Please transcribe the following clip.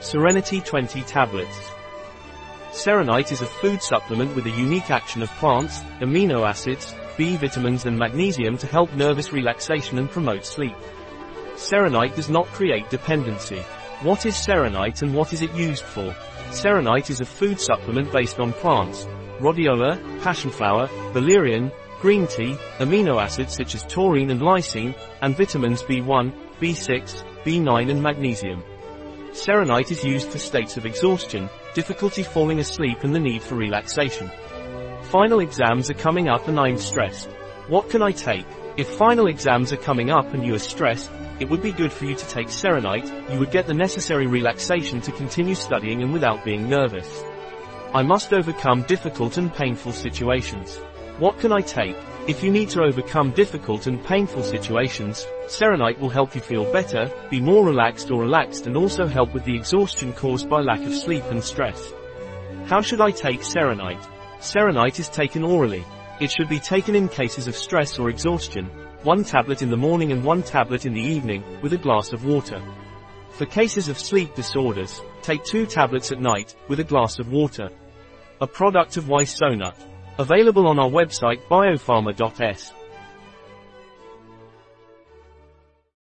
Serenity 20 tablets. Serenite is a food supplement with a unique action of plants, amino acids, B vitamins and magnesium to help nervous relaxation and promote sleep. Serenite does not create dependency. What is Serenite and what is it used for? Serenite is a food supplement based on plants, rhodiola, passionflower, valerian, green tea, amino acids such as taurine and lysine, and vitamins B1, B6, B9 and magnesium. Serenite is used for states of exhaustion, difficulty falling asleep and the need for relaxation. Final exams are coming up and I'm stressed. What can I take? If final exams are coming up and you are stressed, it would be good for you to take Serenite, you would get the necessary relaxation to continue studying and without being nervous. I must overcome difficult and painful situations. What can I take? If you need to overcome difficult and painful situations, Serenite will help you feel better, be more relaxed or relaxed and also help with the exhaustion caused by lack of sleep and stress. How should I take Serenite? Serenite is taken orally. It should be taken in cases of stress or exhaustion, one tablet in the morning and one tablet in the evening, with a glass of water. For cases of sleep disorders, take two tablets at night, with a glass of water. A product of Ysonut. Available on our website biopharma.s.